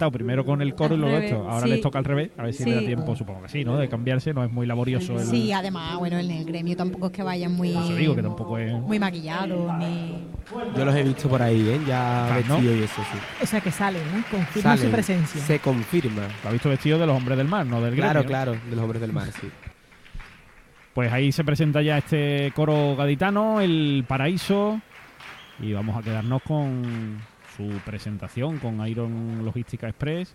cantado primero con el coro Al y luego revés, esto. Ahora sí. les toca al revés, a ver si Sí. le da tiempo, supongo que sí, ¿no? De cambiarse, no es muy laborioso el. Sí, además, bueno, en el gremio tampoco es que vayan muy, eso digo que tampoco es. muy maquillados, ni... Yo los he visto por ahí, ¿eh? Ya Ah, ¿no? vestidos y eso, sí. O sea que salen, ¿no? Confirma su presencia. Se confirma. Lo ha visto vestido de los hombres del mar, no del Claro, gremio. claro, de los hombres del mar, sí. Pues ahí se presenta ya este coro gaditano, el paraíso. Y vamos a quedarnos con su presentación con Iron Logística Express.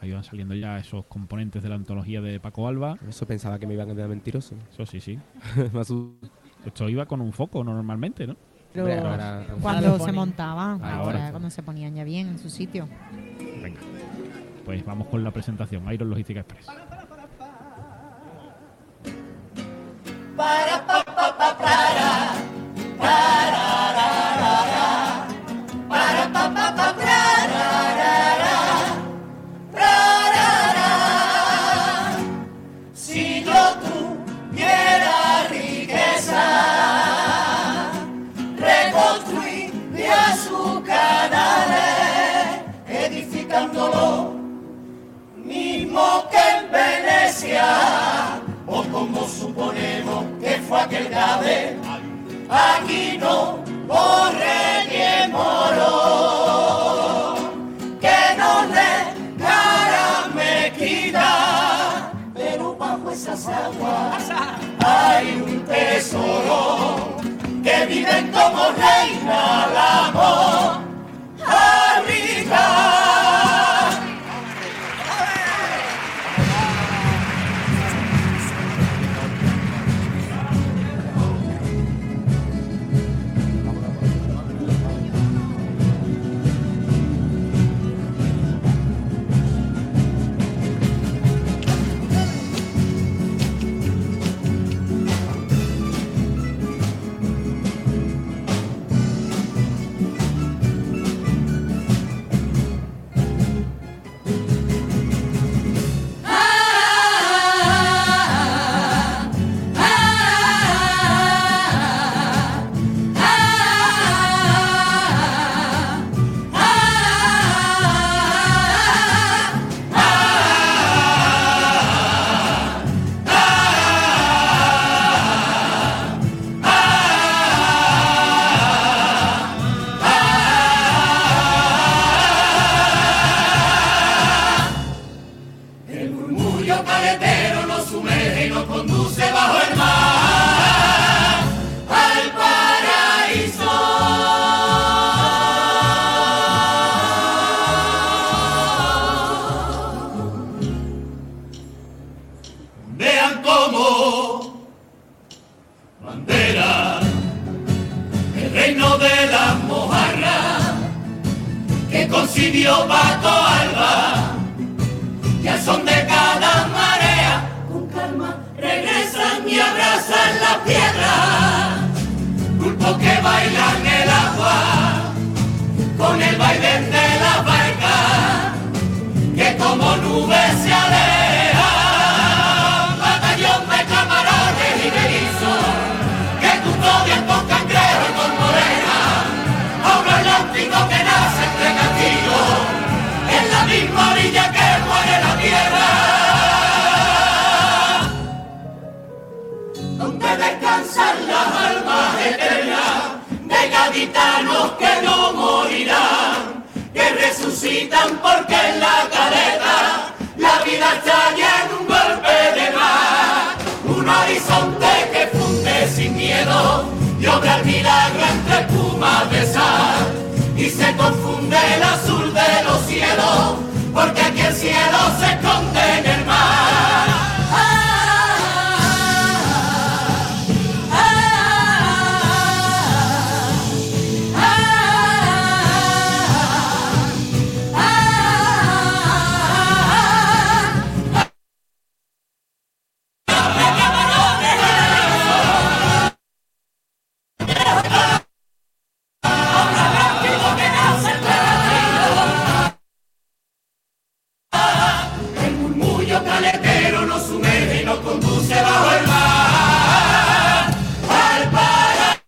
Ahí van saliendo ya esos componentes de la antología de Paco Alba. Eso pensaba que me iban a quedar mentiroso. Eso sí, sí. Esto iba con un foco normalmente, ¿no? Pero Hombre, ahora- Cuando se montaban, Ahora. ahora cuando se ponían ya bien en su sitio. Venga. Pues vamos con la presentación. Iron Logística Express. Si concibió Paco Alba y al son de cada marea, con calma regresan y abrazan la piedra. Pulpo que bailan el agua, con el baile de la barca, que como nubes se aleja. Misma orilla que muere la tierra. Donde descansan las almas eternas de gaditanos que no morirán, que resucitan porque en la caleta la vida estalla en un golpe de mar. Un horizonte que funde sin miedo y obra el milagro entre espumas de sal y se confunde el azul canetero nos sumerge y nos conduce bajo el mar. Al paraíso,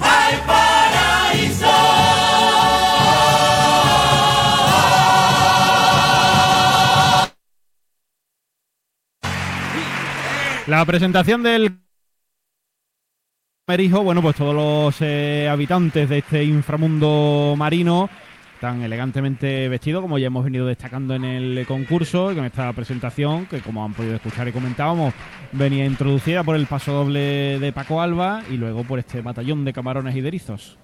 al paraíso. La presentación del Merijo, bueno, pues todos los eh, habitantes de este inframundo marino tan elegantemente vestidos, como ya hemos venido destacando en el concurso, y con esta presentación, que como han podido escuchar y comentábamos, venía introducida por el paso doble de Paco Alba y luego por este batallón de camarones y de erizos.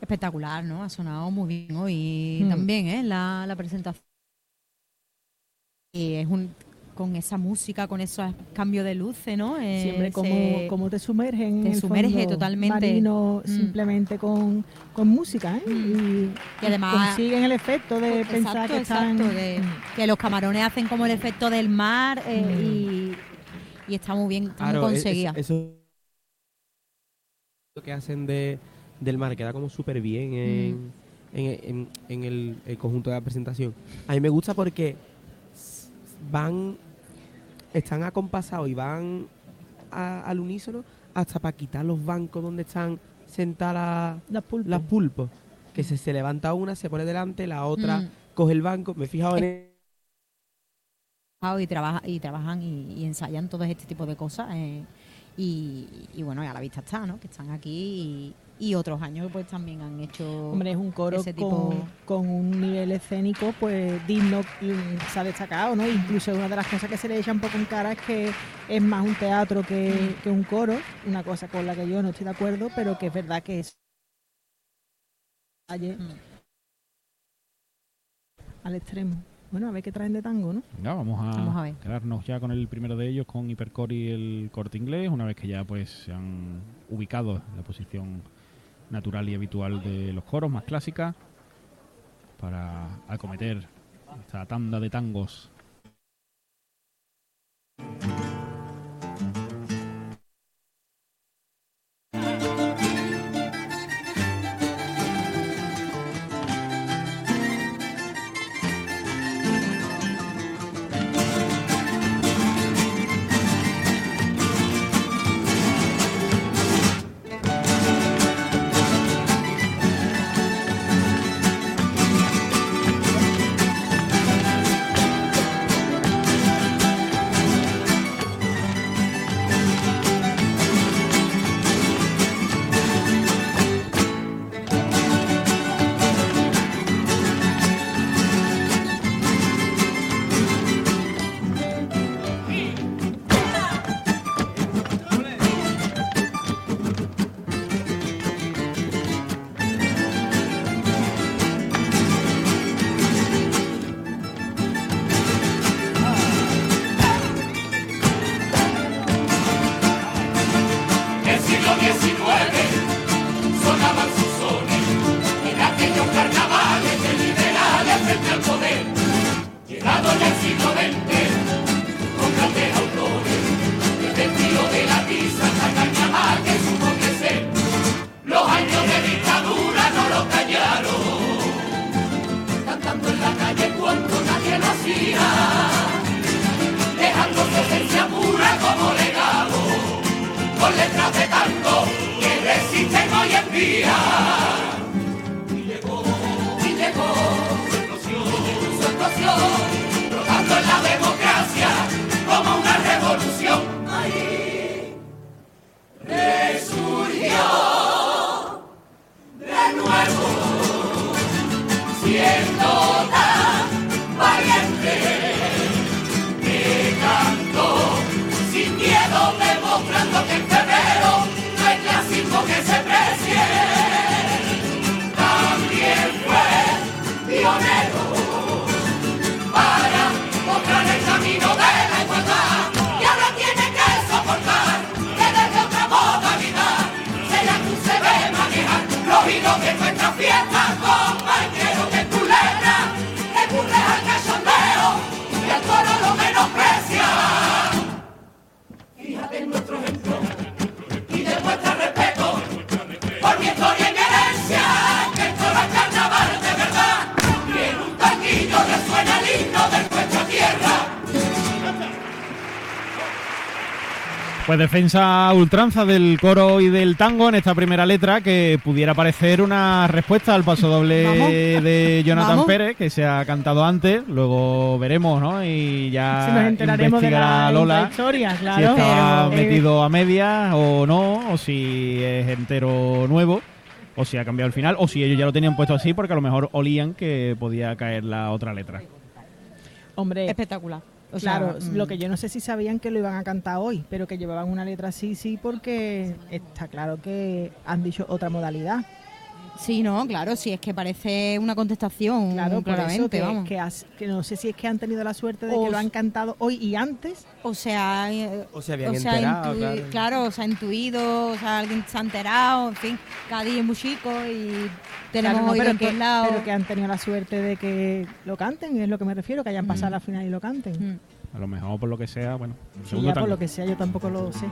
Espectacular, ¿no? Ha sonado muy bien hoy Mm. también, ¿eh? La, la presentación. Y es un con esa música, con esos cambios de luces, ¿no? Eh, Siempre como, se- como te sumergen te en el sumerge fondo totalmente. marino Mm. simplemente con, con música, ¿eh? Mm. Y, Y además- consiguen el efecto de Exacto, pensar que están... de- Mm. que los camarones hacen como el efecto del mar eh, y, y está muy bien, está muy Claro, es- conseguida. es- eso lo que hacen de, del mar queda como súper bien en, Mm. en- en- en el, el conjunto de la presentación. A mí me gusta porque van, están acompasados y van a- al unísono hasta para quitar los bancos donde están sentadas Las pulpos. Que se, se levanta una, se pone delante, la otra Mm. coge el banco. Me he fijado en e-, y, trabaja, y trabajan y, y ensayan todo este tipo de cosas. eh, y, y bueno, a la vista está, ¿no? Que están aquí y, y otros años pues también han hecho... Hombre, es un coro ese tipo- con, con un nivel escénico pues digno, mm, se ha destacado, ¿no? Incluso una de las cosas que se le echa un poco en cara es que es más un teatro que, que un coro, una cosa con la que yo no estoy de acuerdo, pero que es verdad que es Ayer, Mm. al extremo. Bueno, a ver qué traen de tango, ¿no? Venga, vamos a, Vamos a ver. quedarnos ya con el primero de ellos, con Hipercore y el corte inglés, una vez que ya pues se han ubicado en la posición natural y habitual de los coros más clásicas para acometer esta tanda de tangos. fiesta. Pues defensa ultranza del coro y del tango en esta primera letra que pudiera parecer una respuesta al paso doble Vamos. de Jonathan Vamos. Pérez, que se ha cantado antes, luego veremos, ¿no? Y ya Si nos enteraremos de investigará la Lola historia, si está Pero, eh, metido a medias o no, o si es entero nuevo, o si ha cambiado el final, o si ellos ya lo tenían puesto así porque a lo mejor olían que podía caer la otra letra. Hombre, Espectacular. O sea, claro, mm, lo que yo no sé si sabían que lo iban a cantar hoy, pero que llevaban una letra así, sí, porque está claro que han dicho otra modalidad. Sí, no, claro, sí, es que parece una contestación, Claro, por eso claramente, que, vamos. que, has- que no sé si es que han tenido la suerte de O que lo han cantado hoy y antes. O sea, eh, O se habían o sea, enterado, claro. o se ha intuido, o sea, alguien se ha enterado, en fin, Cádiz es muy chico y tenemos Claro, no, pero, en que, lados. pero que han tenido la suerte de que lo canten, es lo que me refiero, que hayan pasado Mm. a la final y lo canten. Mm. A lo mejor por lo que sea, bueno, Y segundo ya por lo que sea, yo tampoco lo sé.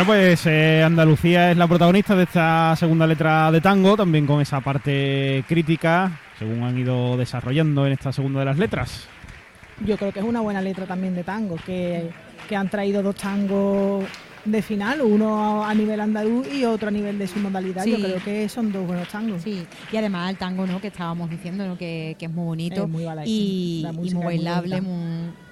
Bueno, pues eh, Andalucía es la protagonista de esta segunda letra de tango, también con esa parte crítica, según han ido desarrollando en esta segunda de las letras. Yo creo que es una buena letra también de tango, que, que han traído dos tangos de final, uno a nivel andaluz y otro a nivel de su modalidad. Yo creo que son dos buenos tangos. Sí, y además el tango, ¿no? Que estábamos diciendo, ¿no? Que, que es muy bonito Es muy y, y muy bailable, muy-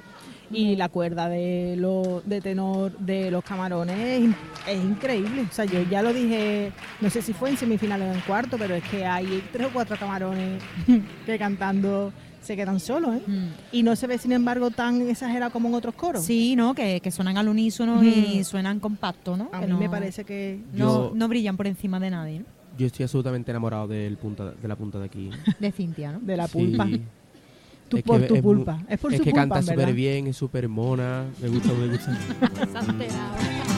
Y la cuerda de, lo, de tenor de los camarones es, in- es increíble. O sea, yo ya lo dije, no sé si fue en semifinales o en cuarto, pero es que hay tres o cuatro camarones que cantando se quedan solos, ¿eh? Mm. Y no se ve, sin embargo, tan exagerado como en otros coros. Sí, ¿no? Que, que suenan al unísono y suenan compactos, ¿no? A Que mí no, me parece que... No, Yo- no brillan por encima de nadie, ¿no? Yo estoy absolutamente enamorado del punta, de la punta de aquí. De Cintia, ¿no? De la Sí. Tú Es por que tu es mu- pulpa. Es por es su que canta súper bien, es súper mona. Me gusta, me gusta.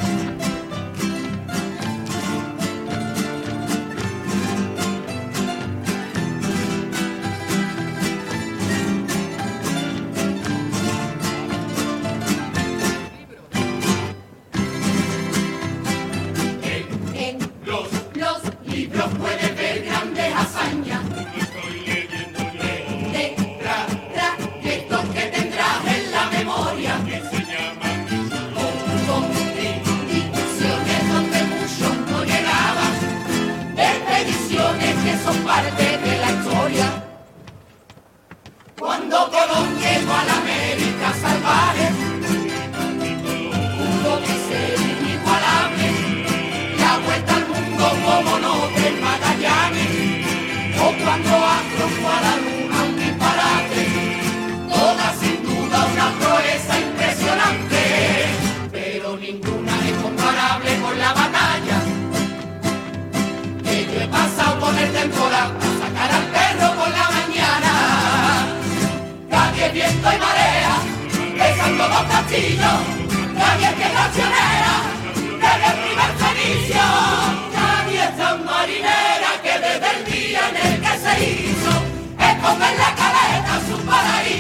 en la caleta su paraíso,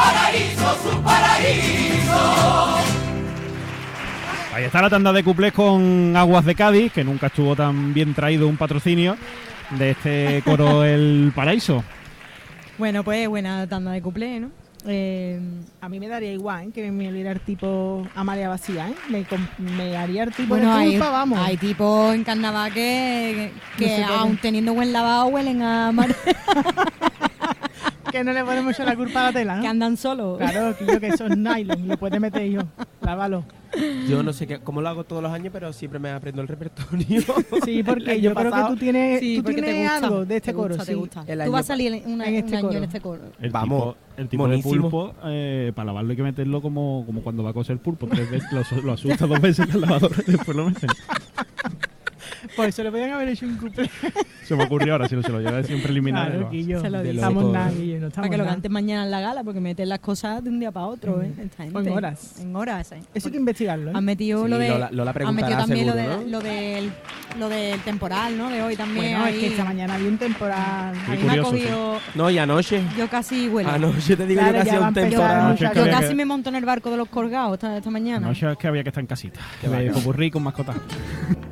paraíso, su paraíso. Ahí está la tanda de cuplés con Aguas de Cádiz, que nunca estuvo tan bien traído un patrocinio de este coro El Paraíso. Bueno, pues buena tanda de cuplé, ¿no? Eh, a mí me daría igual ¿eh? que me oliera el tipo a marea vacía, ¿eh? Me, me haría el tipo Bueno, de hay, culpa, vamos. hay tipos en carnaval que, que No aun teniendo buen lavado huelen a mar Que no le ponemos yo la culpa a la tela, ¿no? que andan solos. Claro, que yo que eso es nylon, lo puedes meter yo. Lávalo. Yo no sé qué, cómo lo hago todos los años, pero siempre me aprendo el repertorio. Sí, porque yo creo que tú tienes, Sí, tú te tienes gusta, algo de este te coro, gusta, te sí. gusta. El Tú vas a salir una- en este un año coro. en este coro. El Vamos, tipo, el tipo de pulpo, eh, para lavarlo hay que meterlo como, como cuando va a coser pulpo. Tres veces, lo, lo asusta dos veces en el lavador y después lo meten. Por eso le podían haber hecho un couple. Se me ocurrió ahora, si no se lo lleva de un preliminar. Claro, Guillo. Se lo digo. estamos nada, Guillo, no estamos Para que lo nada. mañana en la gala, porque meten las cosas de un día para otro, ¿eh? Esta O en horas. En horas, ¿eh? Eso hay que investigarlo, ¿eh? Han metido Sí, lo de. Lola- Lola han preguntará metido también lo, seguro, de, ¿no? lo, del, lo del temporal, ¿no? De hoy también. Bueno, es ahí. que esta mañana había un temporal. A mí me ha curioso, cogido. No, y anoche. Yo casi huelo. Anoche te digo Claro, yo que ya hacía va a un empezar temporal. Anoche que Yo había casi que- me monto en el barco de los colgados esta, esta mañana. No, es que había que estar en casita. Va, qué va. popurrí con mascotas.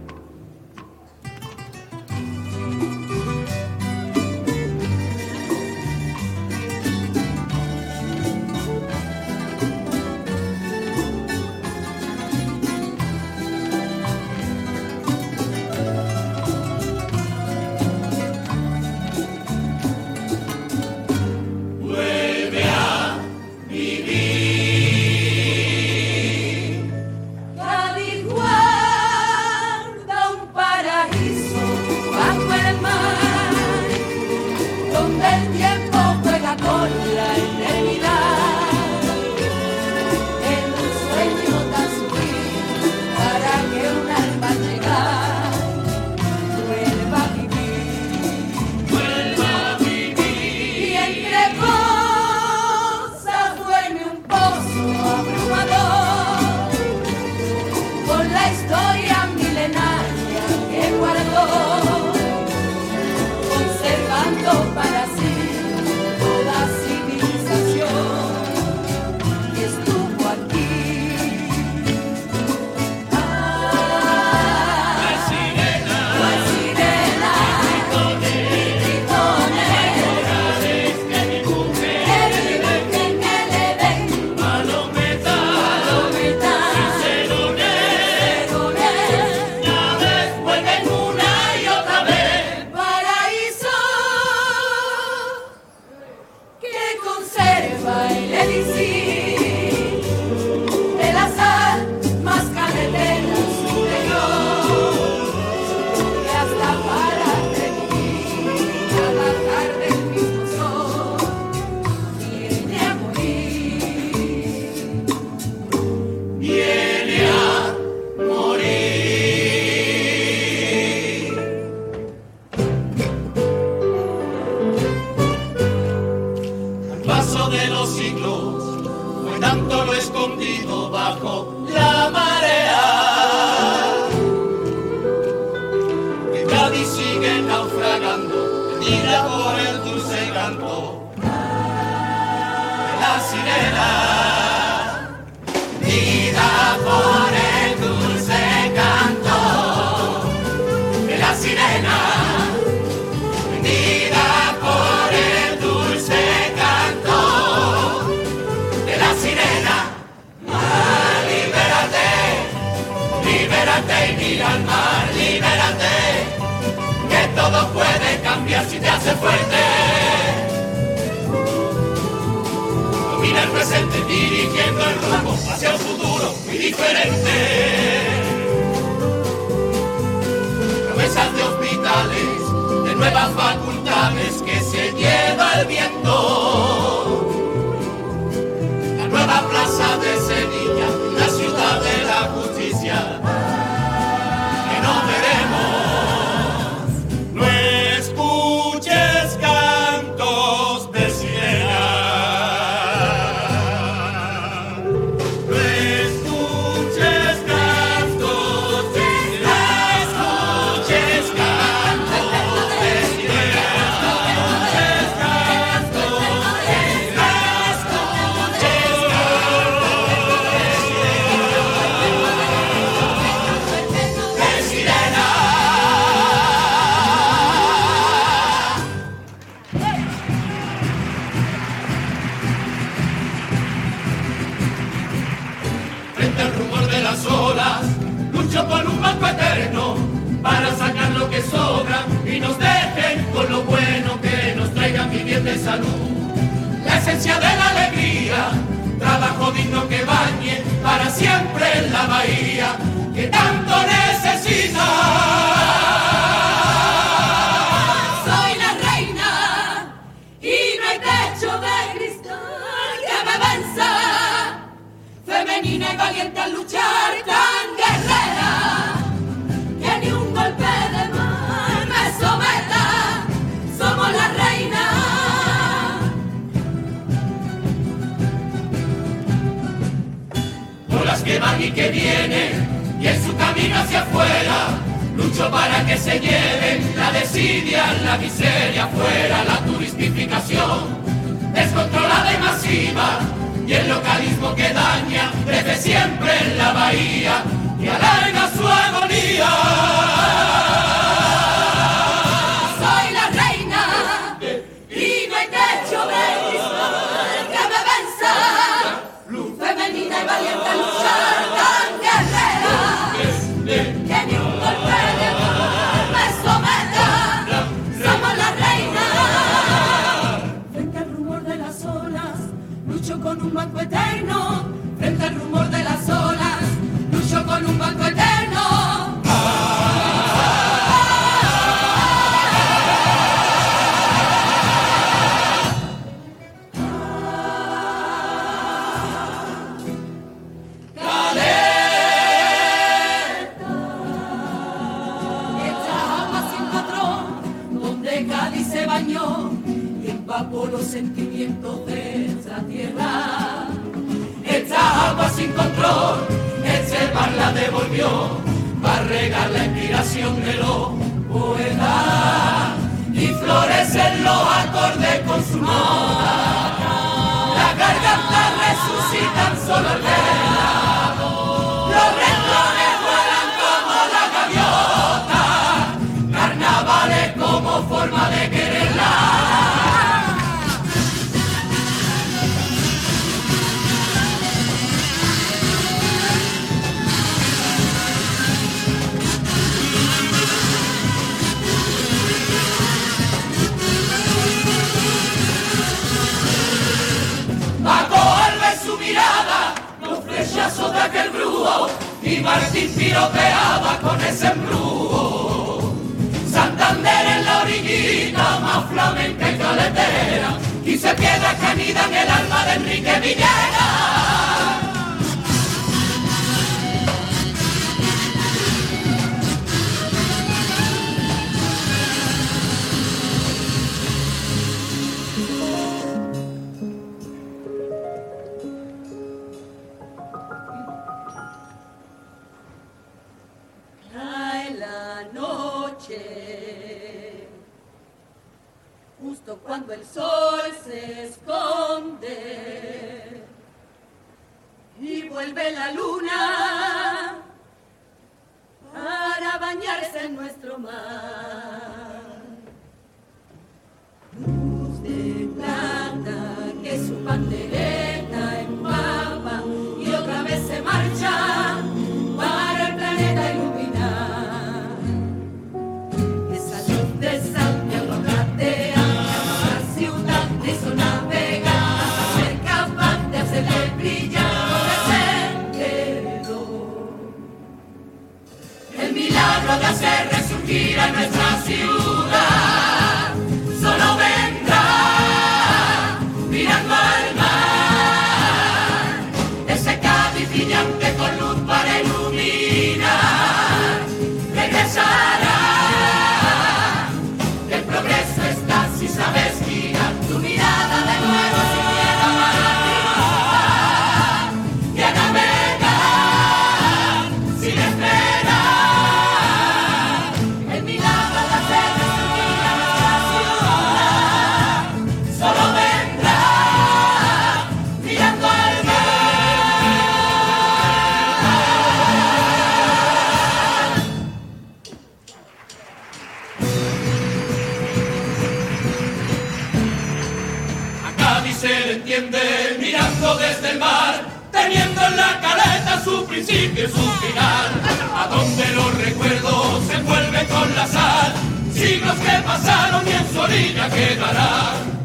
Que Cádiz sigue naufragando, mira por el dulce canto de la sirena. Fuerte. Domina el presente dirigiendo el rumbo hacia un futuro muy diferente. Promesas de hospitales, de nuevas facultades que se lleva el viento. La bahía que tanto necesita. Soy la reina y no hay techo de cristal que me venza. Femenina y valiente al luchar, que van y en su camino hacia afuera, lucho para que se lleven la desidia, la miseria afuera, la turistificación descontrolada y masiva, y el localismo que daña desde siempre en la bahía y alarga su agonía. Soy la reina y no hay techo de que me venza. Femenina y valiente resucitan de aquel brujo, y Martín piropeaba con ese embrujo. Santander en la orillita, más flamenca y caletera, y piedra canida en el alma de Enrique Villena. en la caleta su principio y su final, a donde los recuerdos se envuelven con la sal, siglos que pasaron y en su orilla quedarán.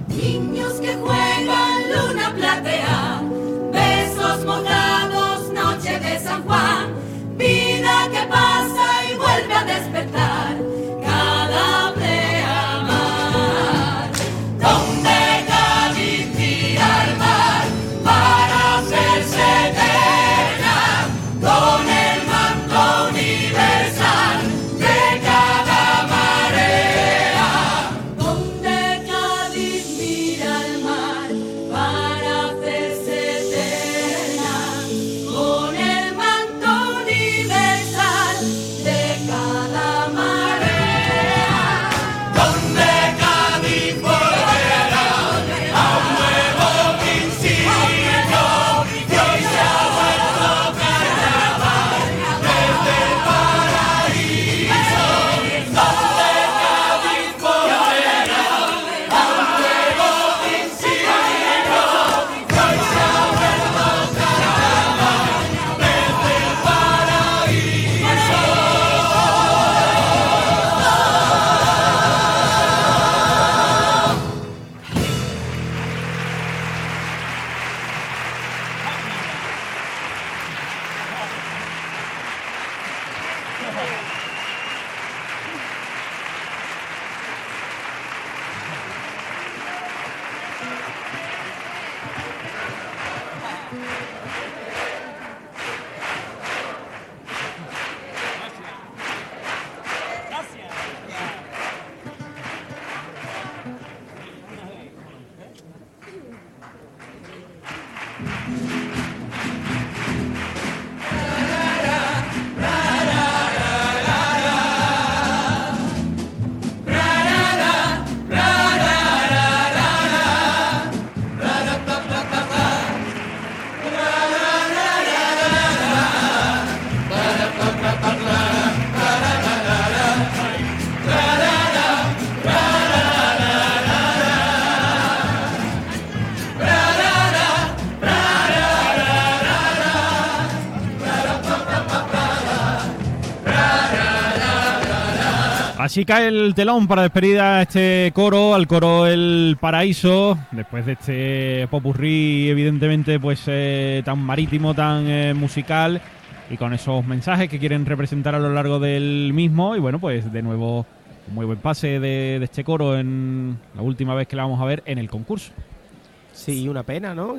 Así cae el telón para despedir a este coro, al coro El Paraíso, después de este popurrí evidentemente pues eh, tan marítimo, tan eh, musical y con esos mensajes que quieren representar a lo largo del mismo y bueno pues de nuevo un muy buen pase de, de este coro en la última vez que la vamos a ver en el concurso. Sí, una pena, ¿no?